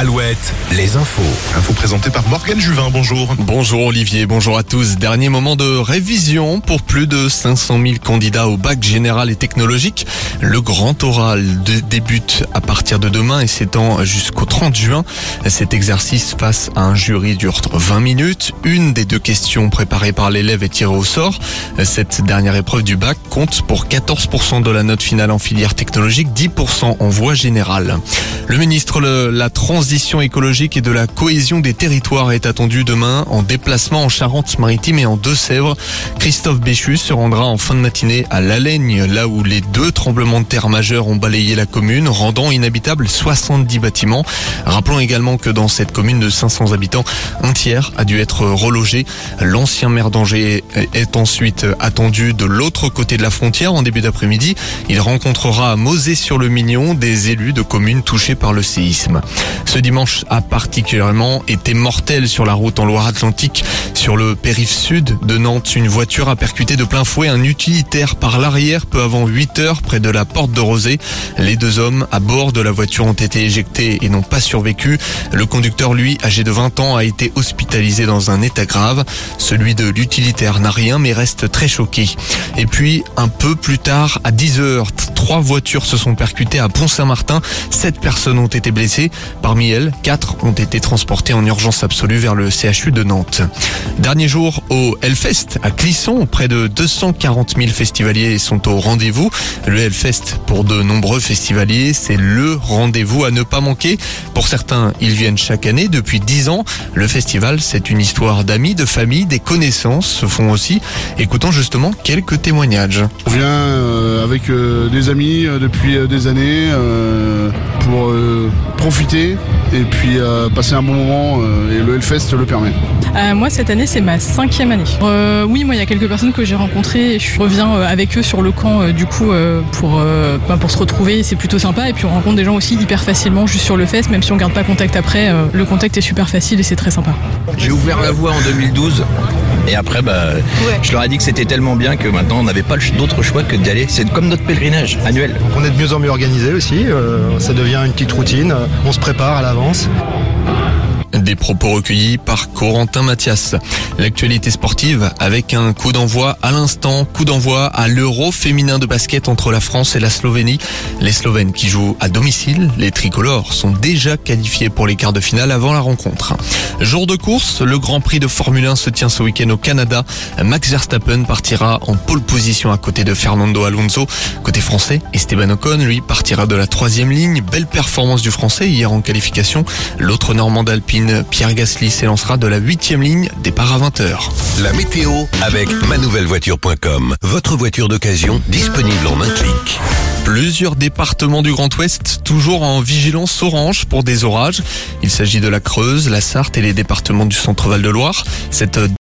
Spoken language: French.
al Les infos. Info présentée par Morgane Juvin, bonjour. Bonjour Olivier, bonjour à tous. Dernier moment de révision pour plus de 500 000 candidats au bac général et technologique. Le grand oral débute à partir de demain et s'étend jusqu'au 30 juin. Cet exercice face à un jury dure 20 minutes. Une des deux questions préparées par l'élève est tirée au sort. Cette dernière épreuve du bac compte pour 14% de la note finale en filière technologique, 10% en voie générale. Le ministre la Transition écologique et de la cohésion des territoires est attendu demain en déplacement en Charente-Maritime et en Deux-Sèvres. Christophe Béchu se rendra en fin de matinée à Lalagne, là où les deux tremblements de terre majeurs ont balayé la commune, rendant inhabitable 70 bâtiments. Rappelons également que dans cette commune de 500 habitants, un tiers a dû être relogé. L'ancien maire d'Angers est ensuite attendu de l'autre côté de la frontière en début d'après-midi. Il rencontrera à Mosée-sur-le-Mignon des élus de communes touchées par le séisme. Ce dimanche a particulièrement été mortel sur la route en Loire-Atlantique. Sur le périph' sud de Nantes, une voiture a percuté de plein fouet un utilitaire par l'arrière peu avant 8 heures près de la porte de Rosé. Les deux hommes à bord de la voiture ont été éjectés et n'ont pas survécu. Le conducteur, lui, âgé de 20 ans, a été hospitalisé dans un état grave. Celui de l'utilitaire n'a rien mais reste très choqué. Et puis, un peu plus tard, à 10 heures, trois voitures se sont percutées à Pont-Saint-Martin. Sept personnes ont été blessées. Parmi elles, quatre ont été transportées en urgence absolue vers le CHU de Nantes. Dernier jour au Hellfest à Clisson. Près de 240 000 festivaliers sont au rendez-vous. Le Hellfest, pour de nombreux festivaliers, c'est le rendez-vous à ne pas manquer. Pour certains, ils viennent chaque année depuis 10 ans. Le festival, c'est une histoire d'amis, de famille, des connaissances se font aussi. Écoutons justement quelques témoignages. On vient euh, avec euh, des amis euh, depuis des années pour profiter et puis euh, passer un bon moment euh, et le Hellfest le permet. Euh, moi, cette année, c'est ma cinquième année. Euh, oui, moi, il y a quelques personnes que j'ai rencontrées et je reviens euh, avec eux sur le camp, euh, du coup, euh, pour, euh, bah, pour se retrouver. C'est plutôt sympa. Et puis, on rencontre des gens aussi hyper facilement juste sur le fest, même si on garde pas contact après. euh, le contact est super facile et c'est très sympa. J'ai ouvert la voie en 2012 et après bah, je leur ai dit que c'était tellement bien que maintenant on n'avait pas d'autre choix que d'y aller. C'est comme notre pèlerinage annuel. On est de mieux en mieux organisé aussi, euh, ça devient une petite routine, on se prépare à l'avance. Des propos recueillis par Corentin Mathias. L'actualité sportive avec un coup d'envoi à l'instant, coup d'envoi à l'Euro féminin de basket entre la France et la Slovénie. Les Slovènes qui jouent à domicile, les tricolores sont déjà qualifiés pour les quarts de finale avant la rencontre. Jour de course, le Grand Prix de Formule 1 se tient ce week-end au Canada. Max Verstappen partira en pole position à côté de Fernando Alonso. Côté français, Esteban Ocon, lui, partira de la troisième ligne. Belle performance du français hier en qualification. L'autre Normand Pierre Gasly, s'élancera de la huitième ligne, départ à 20h. La météo avec manouvellevoiture.com. Votre voiture d'occasion disponible en un clic. Plusieurs départements du Grand Ouest toujours en vigilance orange pour des orages. Il s'agit de la Creuse, la Sarthe et les départements du Centre-Val de Loire. Cette